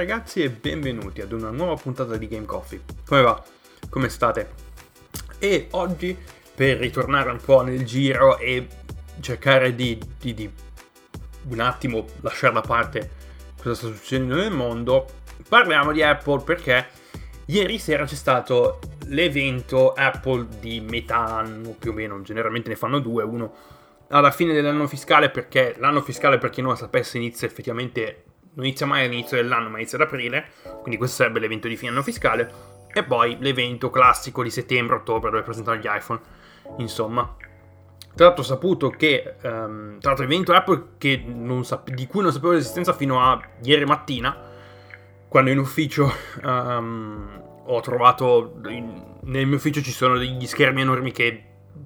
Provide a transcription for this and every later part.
Ragazzi e benvenuti ad una nuova puntata di Game Coffee. Come va? Come state? E oggi per ritornare un po' nel giro e cercare di, di, di un attimo lasciare da parte cosa sta succedendo nel mondo, parliamo di Apple perché ieri sera c'è stato l'evento Apple di metà anno più o meno, generalmente ne fanno due, uno alla fine dell'anno fiscale perché l'anno fiscale per chi non lo sapesse inizia effettivamente non inizia mai all'inizio dell'anno ma inizia ad aprile quindi questo sarebbe l'evento di fine anno fiscale e poi l'evento classico di settembre-ottobre dove presentano gli iPhone insomma. Tra l'altro ho saputo che um, tra l'altro evento Apple sap- di cui non sapevo l'esistenza fino a ieri mattina quando in ufficio um, ho trovato in, nel mio ufficio ci sono degli schermi enormi che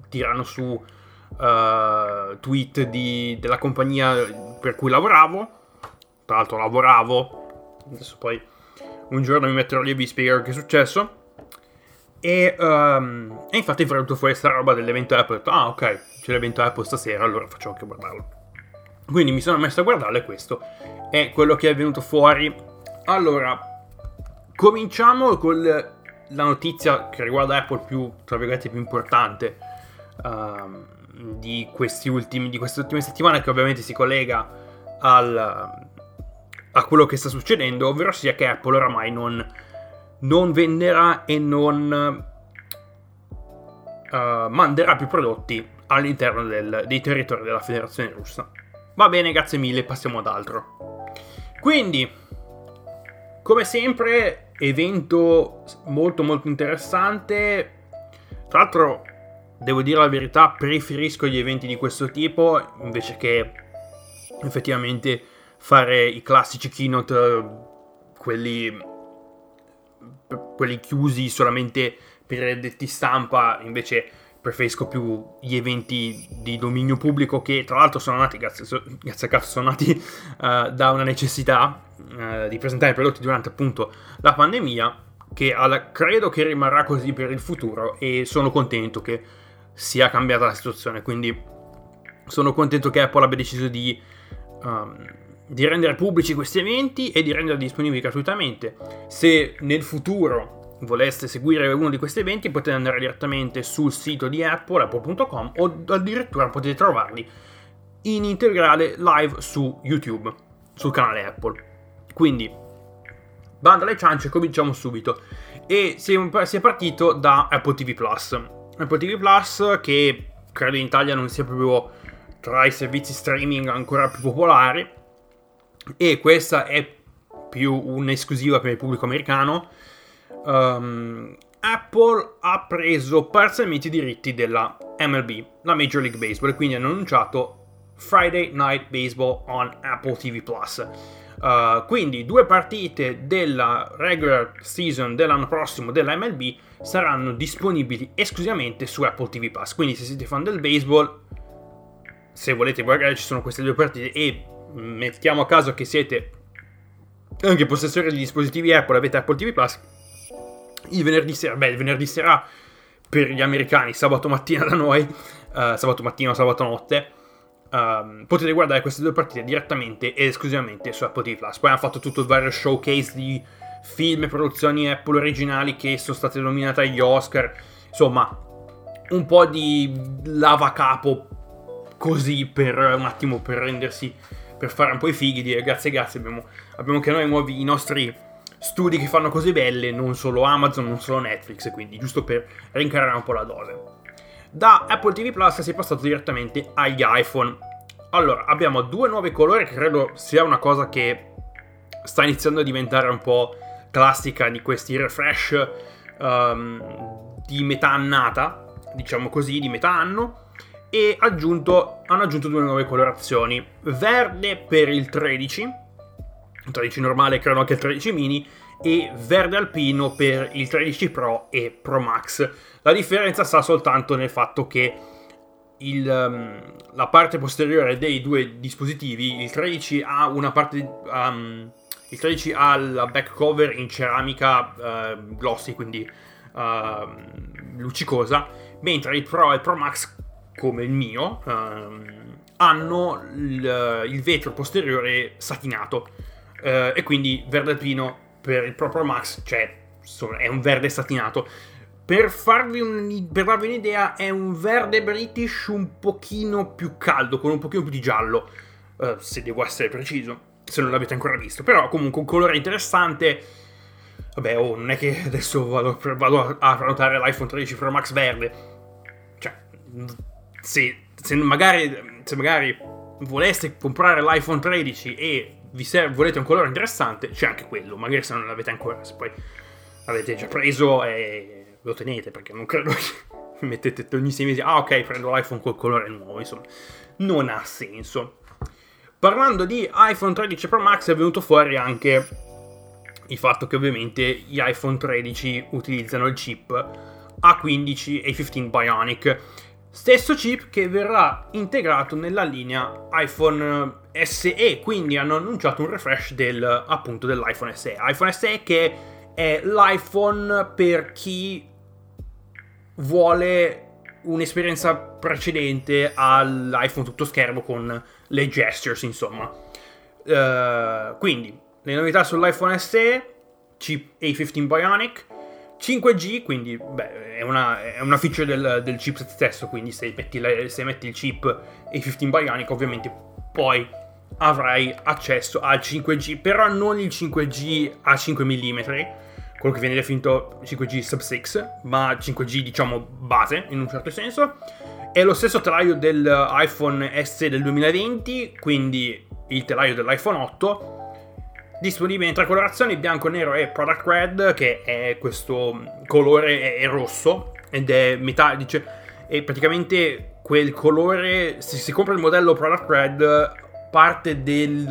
tirano su uh, tweet di, della compagnia per cui lavoravo tra l'altro lavoravo. Adesso poi un giorno mi metterò lì e vi spiegherò che è successo. E, um, e infatti è venuto fuori questa roba dell'evento Apple. Ho detto ah ok c'è l'evento Apple stasera allora facciamo anche guardarlo. Quindi mi sono messo a guardarlo e questo è quello che è venuto fuori. Allora Cominciamo con la notizia che riguarda Apple più, tra virgolette, più importante uh, di, ultimi, di, queste ultime settimane, che ovviamente si collega al, a quello che sta succedendo, ovvero sia che Apple oramai non, non venderà e non uh, manderà più prodotti all'interno del, dei territori della federazione russa. Va bene, grazie mille, passiamo ad altro. Quindi, come sempre, evento molto molto interessante. Tra l'altro, devo dire la verità, preferisco gli eventi di questo tipo invece che effettivamente fare i classici keynote, quelli, quelli chiusi solamente per detti stampa, invece preferisco più gli eventi di dominio pubblico che tra l'altro sono nati, grazie, grazie a cazzo, sono nati uh, da una necessità uh, di presentare prodotti durante appunto la pandemia, che alla, credo che rimarrà così per il futuro e sono contento che sia cambiata la situazione, quindi sono contento che Apple abbia deciso di, um, di rendere pubblici questi eventi e di renderli disponibili gratuitamente. Se nel futuro voleste seguire uno di questi eventi potete andare direttamente sul sito di Apple, apple.com o addirittura potete trovarli in integrale live su YouTube, sul canale Apple. Quindi, banda alle ciance, cominciamo subito. E si è partito da Apple TV Plus. Apple TV Plus che credo in Italia non sia proprio tra i servizi streaming ancora più popolari e questa è più un'esclusiva per il pubblico americano um, Apple ha preso parzialmente i diritti della MLB, la Major League Baseball, e quindi hanno annunciato Friday Night Baseball on Apple TV Plus. Uh, quindi due partite della regular season dell'anno prossimo della MLB saranno disponibili esclusivamente su Apple TV Plus. Quindi se siete fan del baseball, se volete guardare ci sono queste due partite e mettiamo a caso che siete anche possessori di dispositivi Apple, avete Apple TV Plus, il venerdì sera, beh, il venerdì sera per gli americani, sabato mattina da noi, uh, sabato mattina o sabato notte, um, potete guardare queste due partite direttamente ed esclusivamente su Apple TV Plus. Poi hanno fatto tutto il vario showcase di film e produzioni Apple originali che sono state nominate agli Oscar. Insomma, un po' di lava capo così per un attimo per rendersi per fare un po' i fighi dire grazie grazie abbiamo, abbiamo che noi nuovi i nostri studi che fanno cose belle, non solo Amazon, non solo Netflix, quindi giusto per rincarare un po' la dose. Da Apple TV Plus si è passato direttamente agli iPhone. Allora, abbiamo due nuovi colori che credo sia una cosa che sta iniziando a diventare un po' classica di questi refresh um, di metà annata, diciamo così, di metà anno. E aggiunto, hanno aggiunto due nuove colorazioni. Verde per il 13 13 normale credo anche il 13 mini e verde alpino per il 13 Pro e Pro Max. La differenza sta soltanto nel fatto che il, um, la parte posteriore dei due dispositivi, il 13 ha una parte um, il 13 ha la back cover in ceramica uh, glossy, quindi uh, luccicosa, mentre il Pro e il Pro Max, come il mio, uh, hanno il, il vetro posteriore satinato eh, e quindi verde alpino per il Pro Pro Max, cioè è un verde satinato. Per, farvi un, per darvi un'idea, è un verde British un pochino più caldo, con un pochino più di giallo, uh, se devo essere preciso, se non l'avete ancora visto. Però comunque un colore interessante. Vabbè, oh, non è che adesso vado, vado a prenotare l'iPhone 13 Pro Max verde. Cioè, se, se, magari, se magari voleste comprare l'iPhone 13 e vi serve, volete un colore interessante, c'è anche quello. Magari se non l'avete ancora, se poi l'avete già preso e lo tenete perché non credo che mettete ogni sei mesi, ah ok, prendo l'iPhone col colore nuovo, insomma, non ha senso. Parlando di iPhone 13 Pro Max è venuto fuori anche il fatto che ovviamente gli iPhone 13 utilizzano il chip A15 e 15 Bionic, stesso chip che verrà integrato nella linea iPhone SE, quindi hanno annunciato un refresh del, appunto dell'iPhone SE. iPhone SE che è l'iPhone per chi vuole un'esperienza precedente all'iPhone tutto schermo con le gestures, insomma. Uh, quindi, le novità sull'iPhone SE, chip A15 Bionic, 5G, quindi beh, è, una, è una feature del, del, chipset stesso, quindi se metti, la, se metti il chip A15 Bionic ovviamente poi avrai accesso al 5G, però non il 5G a 5 mm, quello che viene definito 5G sub 6, ma 5G diciamo base in un certo senso. È lo stesso telaio dell'iPhone S del 2020, quindi il telaio dell'iPhone 8. Disponibile in tre colorazioni, bianco, nero e product red, che è questo colore è rosso ed è metà, dice, è praticamente quel colore, se si compra il modello product red, parte del,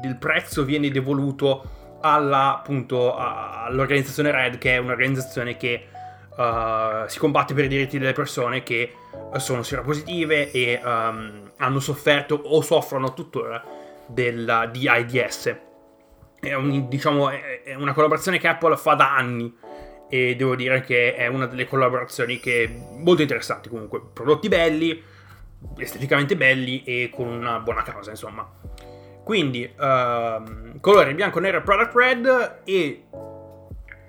del prezzo viene devoluto alla, appunto, all'organizzazione RED, che è un'organizzazione che uh, si combatte per i diritti delle persone che sono seropositive e um, hanno sofferto o soffrono tuttora della, di AIDS. È, un, diciamo, è una collaborazione che Apple fa da anni e devo dire che è una delle collaborazioni che molto interessanti comunque. Prodotti belli, esteticamente belli e con una buona causa, insomma. Quindi, uh, colore bianco, nero product red e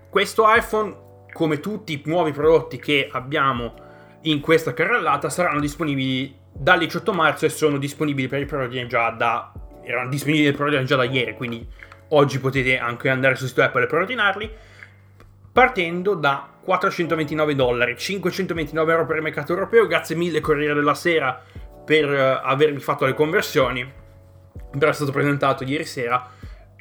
questo iPhone, come tutti i nuovi prodotti che abbiamo in questa carrellata, saranno disponibili dal 18 marzo e sono disponibili per il preordine già da... erano disponibili per il preordine già da ieri, quindi oggi potete anche andare sul sito Apple e preordinarli, partendo da 429 dollari, 529 euro per il mercato europeo, grazie mille Corriere della Sera per uh, avermi fatto le conversioni però è stato presentato ieri sera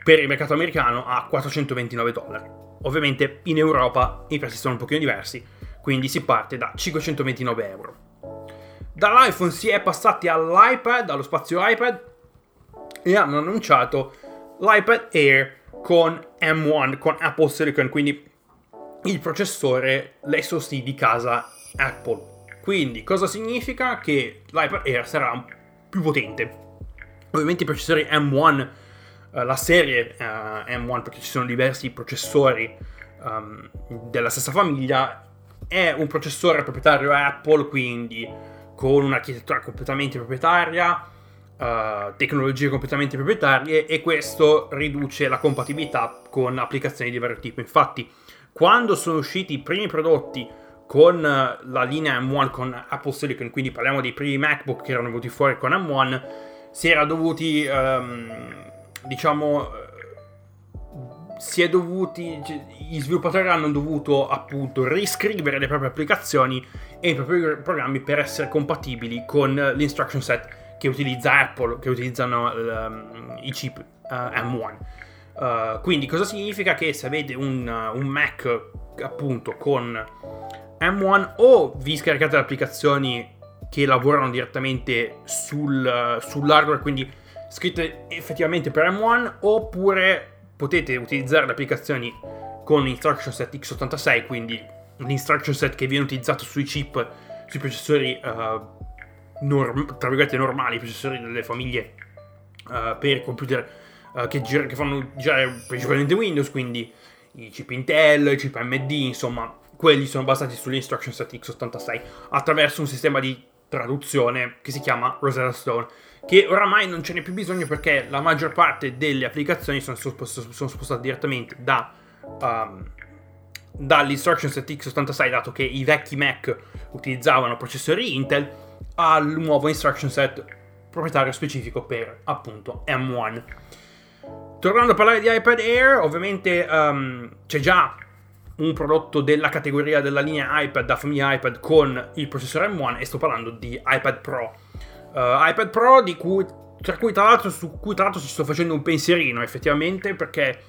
per il mercato americano a 429 dollari. Ovviamente in Europa i prezzi sono un pochino diversi, quindi si parte da 529 euro. Dall'iPhone si è passati all'iPad, allo spazio iPad, e hanno annunciato l'iPad Air con M1, con Apple Silicon, quindi il processore, l'SoC di casa Apple. Quindi cosa significa? Che l'iPad Air sarà più potente, Ovviamente i processori M1, uh, eh, la serie uh, M1, perché ci sono diversi processori um, della stessa famiglia, è un processore proprietario Apple, quindi con un'architettura completamente proprietaria, uh, tecnologie completamente proprietarie e questo riduce la compatibilità con applicazioni di vario tipo. Infatti, quando sono usciti i primi prodotti con la linea M1 con Apple Silicon, quindi parliamo dei primi MacBook che erano venuti fuori con M1, si era dovuti, um, diciamo, si è dovuti, cioè, gli sviluppatori hanno dovuto appunto riscrivere le proprie applicazioni e i propri programmi per essere compatibili con l'instruction set che utilizza Apple, che utilizzano um, i chip uh, M1. Uh, quindi cosa significa? Che se avete un, un Mac appunto con M1 o vi scaricate le applicazioni che lavorano direttamente sul, sull'hardware, quindi scritte effettivamente per M1, oppure potete utilizzare le applicazioni con l'instruction set x86, quindi l'instruction set che viene utilizzato sui chip, sui processori uh, norm- tra virgolette normali, processori delle famiglie uh, per computer uh, che, gir- che, fanno girare principalmente Windows, quindi i chip Intel, i chip AMD, insomma, quelli sono basati sull'instruction set x86 attraverso un sistema di traduzione che si chiama Rosetta Stone. che oramai non ce n'è più bisogno perché la maggior parte delle applicazioni sono, sono spostate direttamente da, um, dall'instruction set x86 dato che i vecchi Mac utilizzavano processori Intel al nuovo instruction set proprietario specifico per appunto M1 tornando a parlare di iPad Air ovviamente um, c'è già un prodotto della categoria della linea iPad da famiglia iPad con il processore M1 e sto parlando di iPad Pro. Uh, iPad Pro di cui, tra cui tra l'altro, su cui tra l'altro ci sto facendo un pensierino effettivamente perché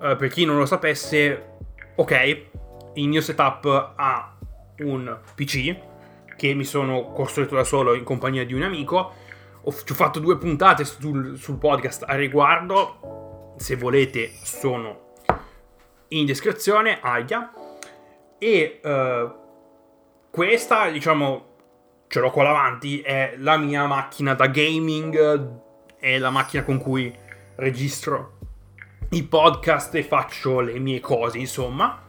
uh, per chi non lo sapesse, ok, il mio setup ha un PC che mi sono costruito da solo in compagnia di un amico. Ho, ho fatto due puntate sul, sul podcast a riguardo. Se volete, sono in descrizione, aia. E uh, questa, diciamo, ce l'ho qua davanti, è la mia macchina da gaming, è la macchina con cui registro i podcast e faccio le mie cose, insomma.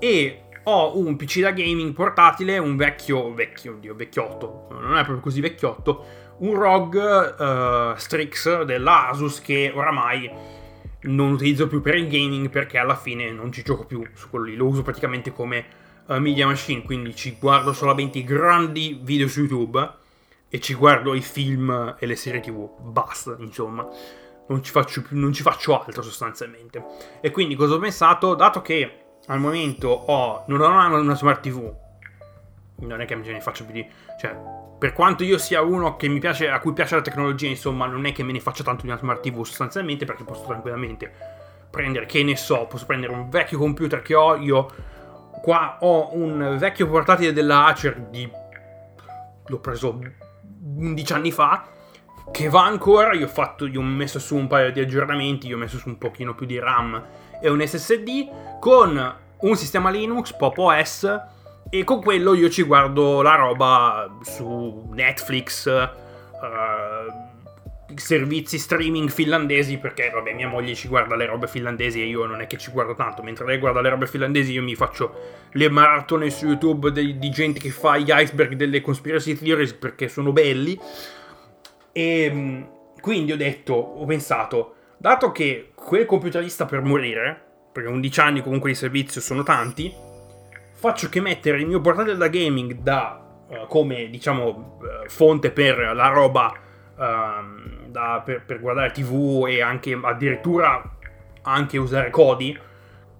E ho un PC da gaming portatile, un vecchio, vecchio, oddio, vecchiotto, non è proprio così vecchiotto, un ROG uh, Strix dell'Asus che oramai non utilizzo più per il gaming perché alla fine non ci gioco più su quello lì, lo uso praticamente come uh, media machine, quindi ci guardo solamente i grandi video su YouTube e ci guardo i film e le serie tv, basta, insomma. Non ci, faccio più, non ci faccio altro sostanzialmente. E quindi cosa ho pensato? Dato che al momento ho, non ho una smart TV, non è che me ne faccio più di... Cioè, per quanto io sia uno piace, a cui piace la tecnologia, insomma, non è che me ne faccia tanto di una smart TV sostanzialmente, perché posso tranquillamente prendere, che ne so, posso prendere un vecchio computer che ho, io qua ho un vecchio portatile della Acer di... l'ho preso 11 anni fa, che va ancora, io ho fatto, io ho messo su un paio di aggiornamenti, io ho messo su un pochino più di RAM e un SSD, con un sistema Linux, Pop OS, e con quello io ci guardo la roba su Netflix, uh, servizi streaming finlandesi, perché vabbè mia moglie ci guarda le robe finlandesi e io non è che ci guardo tanto, mentre lei guarda le robe finlandesi io mi faccio le maratone su YouTube di, di gente che fa gli iceberg delle conspiracy theories perché sono belli. E ehm, quindi ho detto, ho pensato, dato che quel computerista per morire, perché 11 anni comunque di servizio sono tanti, faccio che mettere il mio portatile da gaming da, uh, come diciamo uh, fonte per la roba uh, da, per, per, guardare tv e anche addirittura anche usare Kodi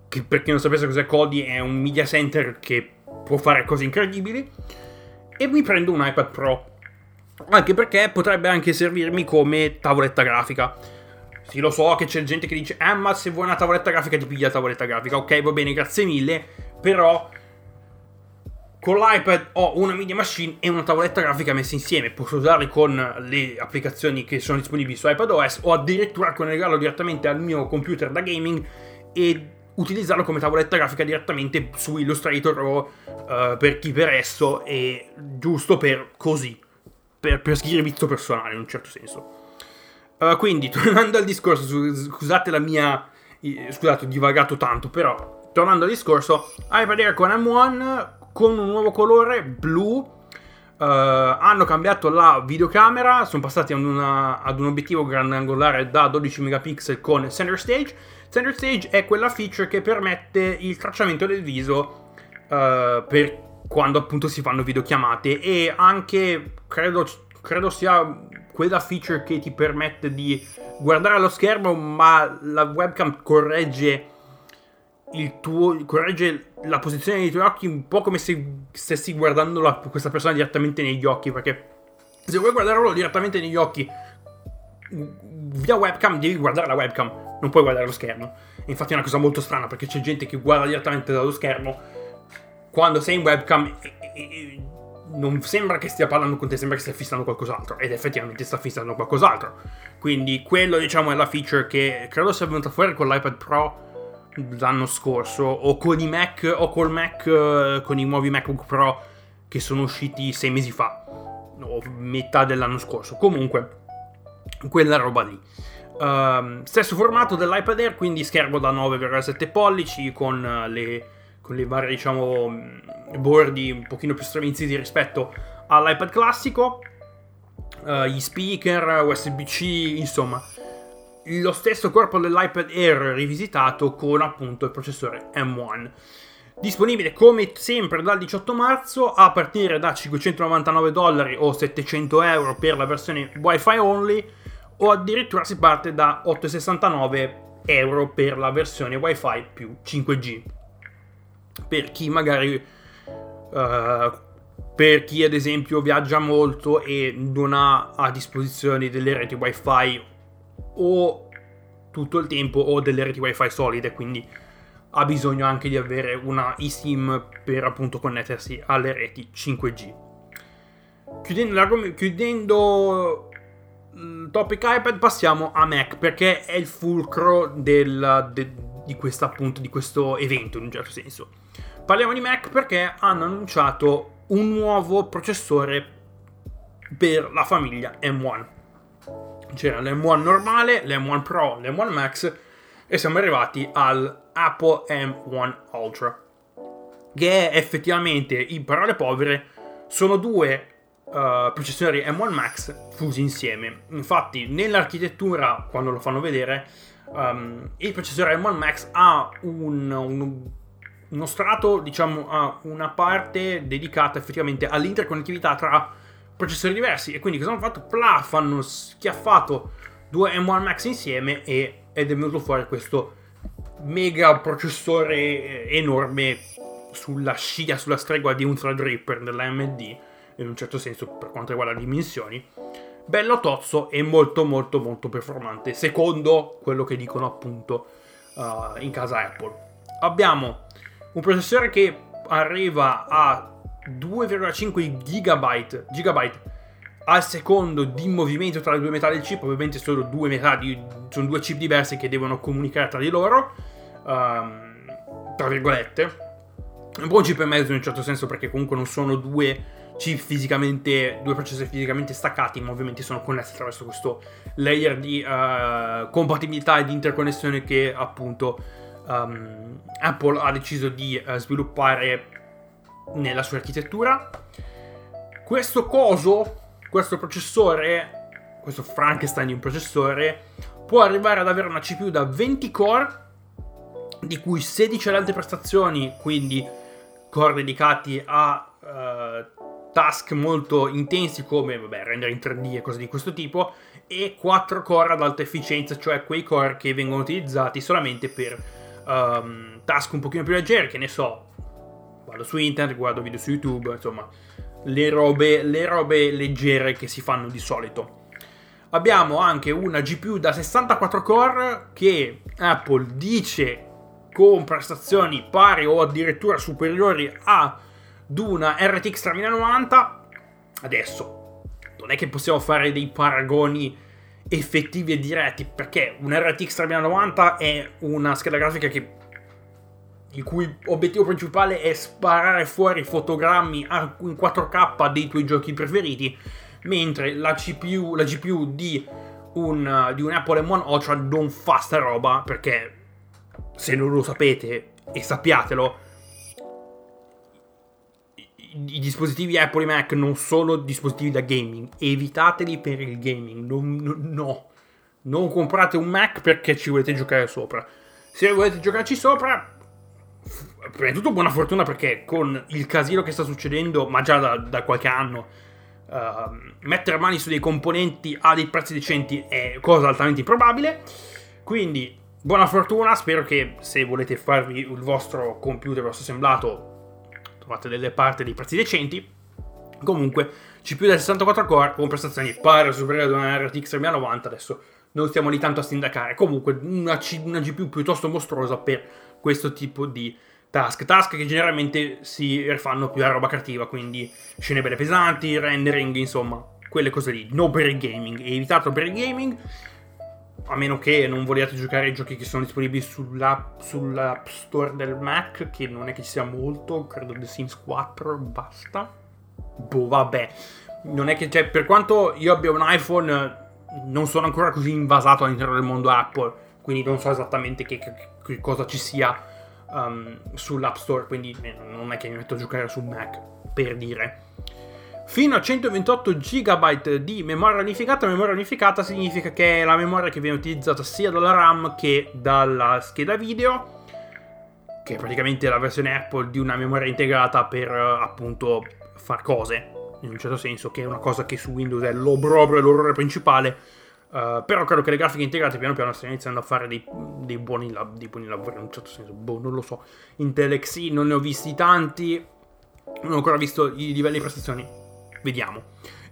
che per chi non sapesse cos'è Kodi è un media center che può fare cose incredibili e mi prendo un iPad Pro. Anche perché potrebbe anche servirmi come tavoletta grafica sì, lo so che c'è gente che dice, eh, ma se vuoi una tavoletta grafica ti piglia la tavoletta grafica. Ok, va bene, grazie mille. Però con l'iPad ho una media machine e una tavoletta grafica messe insieme. Posso usarle con le applicazioni che sono disponibili su iPadOS o addirittura collegarlo direttamente al mio computer da gaming e utilizzarlo come tavoletta grafica direttamente su Illustrator o uh, per chi per esso e giusto per così, per, per servizio personale in un certo senso. Uh, quindi, tornando al discorso, scusate la mia... Scusate, ho divagato tanto, però tornando al discorso, iPad Air con M1 con un nuovo colore blu. Uh, hanno cambiato la videocamera, sono passati ad, una, ad un obiettivo grandangolare da 12 megapixel con Center Stage. Center Stage è quella feature che permette il tracciamento del viso uh, per quando appunto si fanno videochiamate e anche credo, credo sia quella feature che ti permette di guardare lo schermo ma la webcam corregge il tuo corregge la posizione dei tuoi occhi un po' come se stessi guardando la, questa persona direttamente negli occhi. Perché se vuoi guardarlo direttamente negli occhi via webcam, devi guardare la webcam, non puoi guardare lo schermo. E infatti è una cosa molto strana perché c'è gente che guarda direttamente dallo schermo quando sei in webcam e, e, non sembra che stia parlando con te, sembra che stia fissando qualcos'altro. Ed effettivamente sta fissando qualcos'altro. Quindi quello diciamo è la feature che credo sia venuta fuori con l'iPad Pro l'anno scorso o con i Mac o col Mac uh, con i nuovi MacBook Pro che sono usciti sei mesi fa o metà dell'anno scorso comunque quella roba lì uh, stesso formato dell'iPad Air quindi schermo da 9,7 pollici con le, con le varie diciamo bordi un pochino più stramizziti rispetto all'iPad classico uh, gli speaker, USB-C, insomma, lo stesso corpo dell'iPad Air rivisitato con appunto il processore M1. Disponibile come sempre dal 18 marzo a partire da 599 dollari o 700 euro per la versione Wi-Fi only o addirittura si parte da 869 euro per la versione Wi-Fi più 5G. Per chi magari uh, per chi ad esempio viaggia molto e non ha a disposizione delle reti wifi o tutto il tempo o delle reti wifi solide quindi ha bisogno anche di avere una eSIM per appunto connettersi alle reti 5G chiudendo, chiudendo il topic iPad passiamo a Mac perché è il fulcro del, de, di, appunto, di questo evento in un certo senso parliamo di Mac perché hanno annunciato un nuovo processore per la famiglia M1. C'era l'M1 normale, l'M1 Pro, l'M1 Max e siamo arrivati all'Apple M1 Ultra, che è effettivamente, in parole povere, sono due uh, processori M1 Max fusi insieme. Infatti, nell'architettura, quando lo fanno vedere, um, il processore M1 Max ha un, un uno strato, diciamo, ha una parte dedicata effettivamente all'interconnettività tra processori diversi. E quindi cosa hanno fatto? Plaf, hanno schiaffato due M1 Max insieme e, ed è venuto fuori questo mega processore enorme sulla scia, sulla stregua di un Threadripper dell'AMD, in un certo senso per quanto riguarda le dimensioni. Bello tozzo e molto molto molto performante, secondo quello che dicono appunto uh, in casa Apple. Abbiamo un processore che arriva a 2,5 GB, gigabyte al secondo di movimento tra le due metà del chip, ovviamente sono due metà, di, sono due chip diversi che devono comunicare tra di loro, um, tra virgolette. Un buon chip e mezzo in un certo senso perché comunque non sono due chip fisicamente, due processori fisicamente staccati, ma ovviamente sono connessi attraverso questo layer di uh, compatibilità e di interconnessione che appunto um, Apple ha deciso di uh, sviluppare nella sua architettura. Questo coso, questo processore, questo Frankenstein di un processore, può arrivare ad avere una CPU da 20 core, di cui 16 ad alte prestazioni, quindi core dedicati a uh, task molto intensi come vabbè, rendere in 3D e cose di questo tipo, e 4 core ad alta efficienza, cioè quei core che vengono utilizzati solamente per um, task un pochino più leggere, che ne so, vado su internet, guardo video su YouTube, insomma, le robe, le robe leggere che si fanno di solito. Abbiamo anche una GPU da 64 core che Apple dice con prestazioni pari o addirittura superiori ad una RTX 3090. Adesso non è che possiamo fare dei paragoni effettivi e diretti, perché un RTX 3090 è una scheda grafica che, il cui obiettivo principale è sparare fuori fotogrammi in 4K dei tuoi giochi preferiti, mentre la CPU, la GPU di un, di un Apple M1 Ultra non fa sta roba, perché se non lo sapete e sappiatelo, i dispositivi Apple e Mac non sono dispositivi da gaming, evitateli per il gaming, non, no, non comprate un Mac perché ci volete giocare sopra. Se volete giocarci sopra, prima di tutto buona fortuna perché con il casino che sta succedendo, ma già da, da qualche anno, uh, mettere mani su dei componenti a dei prezzi decenti è cosa altamente improbabile. Quindi buona fortuna, spero che se volete farvi il vostro computer, il vostro assemblato, trovate delle parti dei prezzi decenti. Comunque, CPU da 64 core con prestazioni pari o superiori ad una RTX 3090. Adesso non stiamo lì tanto a sindacare. Comunque, una, C- una GPU piuttosto mostruosa per questo tipo di task. Task che generalmente si rifanno più a roba creativa, quindi scene belle pesanti, rendering, insomma, quelle cose lì. Non per il gaming. Evitato per il gaming a meno che non vogliate giocare ai giochi che sono disponibili sull'app, sull'app store del Mac, che non è che ci sia molto, credo The Sims 4 basta. Boh, vabbè. Non è che, cioè, per quanto io abbia un iPhone, non sono ancora così invasato all'interno del mondo Apple, quindi non so esattamente che, che, che cosa ci sia um, sull'App Store, quindi eh, non è che mi metto a giocare sul Mac, per dire. Fino a 128 GB di memoria unificata. Memoria unificata significa che è la memoria che viene utilizzata sia dalla RAM che dalla scheda video, che è praticamente la versione Apple di una memoria integrata per appunto far cose, in un certo senso, che è una cosa che su Windows è l'obrobro e l'orrore principale. Uh, però credo che le grafiche integrate piano piano stiano iniziando a fare dei, dei, buoni, dei, buoni, lavori in un certo senso. Boh, non lo so. Intel XE non ne ho visti tanti. Non ho ancora visto i livelli di prestazioni. Vediamo.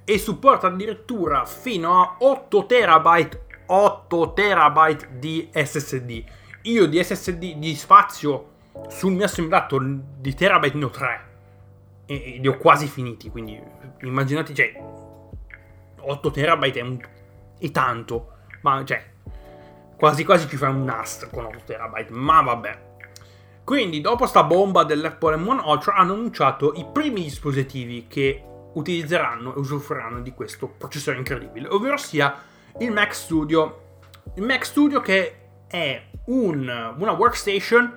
E supporta addirittura fino a 8 terabyte 8 terabyte di SSD. Io di SSD di spazio sul mio assemblato di terabyte ne ho 3 e, li ho quasi finiti, quindi immaginate, cioè 8 terabyte è, un, è tanto, ma cioè quasi quasi ci fai un nastro con 8 terabyte, ma vabbè. Quindi dopo sta bomba dell'Apple M1 Ultra hanno annunciato i primi dispositivi che utilizzeranno e usufruiranno di questo processore incredibile, ovvero sia il Mac Studio. Il Mac Studio che è un, una workstation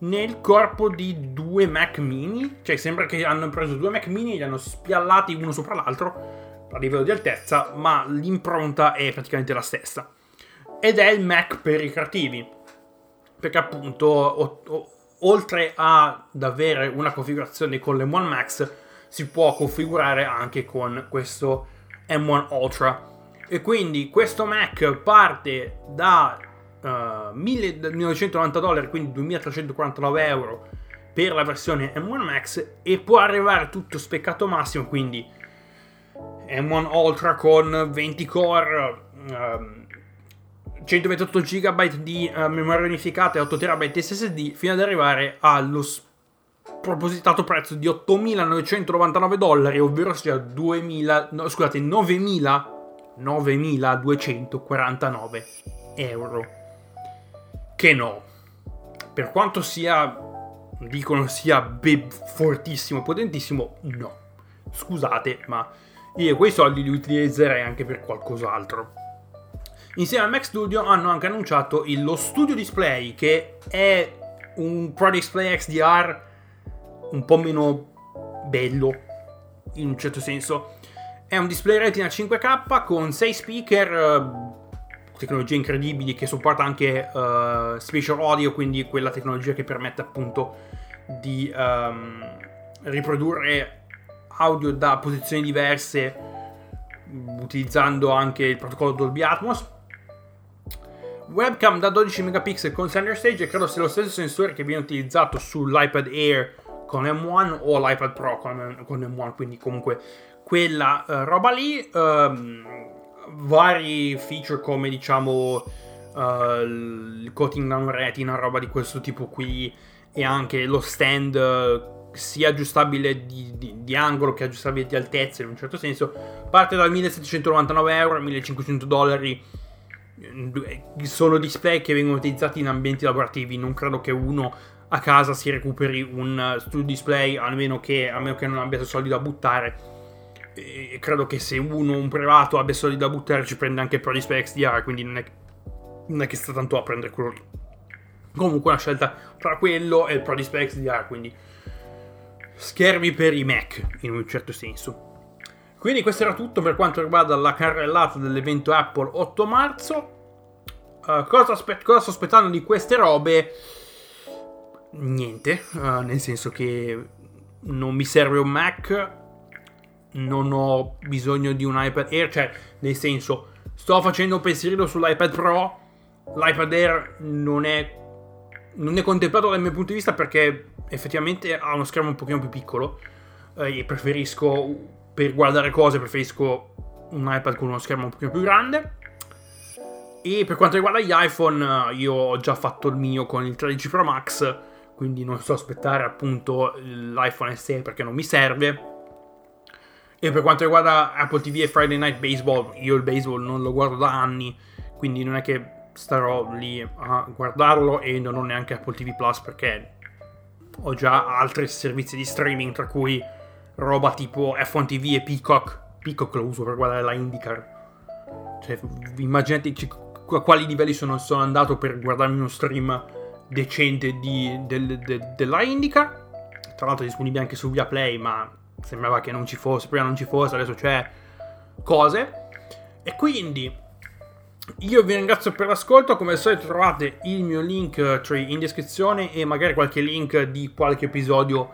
nel corpo di due Mac mini. Cioè, sembra che hanno preso due Mac mini e li hanno spiallati uno sopra l'altro a livello di altezza, ma l'impronta è praticamente la stessa. Ed è il Mac per i creativi. Perché appunto, o, o, oltre ad avere una configurazione con l'M1 Max, si può configurare anche con questo M1 Ultra. E quindi questo Mac parte da uh, 1990 dollari, quindi 2349 euro per la versione M1 Max e può arrivare tutto speccato massimo, quindi M1 Ultra con 20 core, um, 128 GB di uh, memoria unificata e 8 TB SSD fino ad arrivare allo spropositato prezzo di 8.999 dollari, ovvero sia 2000, no, scusate, 9.000 9.249 euro che no. Per quanto sia, dicono sia be- fortissimo, potentissimo, no. Scusate, ma io quei soldi li utilizzerei anche per qualcos'altro. Insieme al Mac Studio hanno anche annunciato lo Studio Display, che è un Pro Display XDR un po' meno bello, in un certo senso. È un display retina 5K con 6 speaker tecnologie incredibili che supporta anche uh, spatial audio, quindi quella tecnologia che permette appunto di um, riprodurre audio da posizioni diverse utilizzando anche il protocollo Dolby Atmos. Webcam da 12 megapixel con center stage e credo sia lo stesso sensore che viene utilizzato sull'iPad Air con M1 o l'iPad Pro con, con M1, quindi comunque quella uh, roba lì. Um, vari feature come diciamo uh, il coating down retina, roba di questo tipo qui e anche lo stand uh, sia aggiustabile di, di, di, angolo che aggiustabile di altezza in un certo senso parte dal 1799 euro a 1500 dollari sono display che vengono utilizzati in ambienti lavorativi non credo che uno a casa si recuperi un studio display almeno che, a meno che non abbia soldi da buttare e credo che se uno, un privato, abbia soldi da buttare, ci prende anche il Pro Display XDR, quindi non è, non è che sta tanto a prendere quello lì. Comunque una scelta tra quello e il Pro Display XDR, quindi schermi per i Mac, in un certo senso. Quindi questo era tutto per quanto riguarda la carrellata dell'evento Apple 8 marzo. Uh, cosa, aspe- cosa, sto aspettando di queste robe? Niente, uh, nel senso che non mi serve un Mac, non ho bisogno di un iPad Air, cioè nel senso sto facendo un pensierino sull'iPad Pro, l'iPad Air non è, non è contemplato dal mio punto di vista perché effettivamente ha uno schermo un pochino più piccolo eh, e preferisco per guardare cose preferisco un iPad con uno schermo un pochino più grande. E per quanto riguarda gli iPhone, io ho già fatto il mio con il 13 Pro Max, quindi non so aspettare appunto l'iPhone SE perché non mi serve. E per quanto riguarda Apple TV e Friday Night Baseball, io il baseball non lo guardo da anni, quindi non è che starò lì a guardarlo e non ho neanche Apple TV Plus perché ho già altri servizi di streaming, tra cui roba tipo F1 TV e Peacock. Peacock lo uso per guardare la IndyCar. Cioè, immaginate a quali livelli sono andato per guardarmi uno stream decente di, del, de, della IndyCar. Tra l'altro è disponibile anche su Viaplay, ma sembrava che non ci fosse, prima non ci fosse, adesso c'è cose. E quindi io vi ringrazio per l'ascolto, come al solito trovate il mio link cioè in descrizione e magari qualche link di qualche episodio,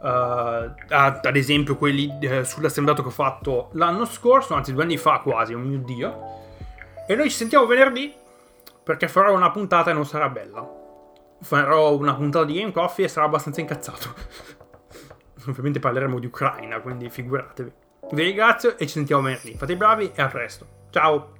uh, ad, ad, esempio quelli uh, sull'assemblato che ho fatto l'anno scorso, anzi due anni fa quasi, oh mio dio. E noi ci sentiamo venerdì perché farò una puntata e non sarà bella. Farò una puntata di Game Coffee e sarà abbastanza incazzato. Ovviamente parleremo di Ucraina, quindi figuratevi. Vi ringrazio e ci sentiamo venerdì. Fate i bravi e a presto. Ciao!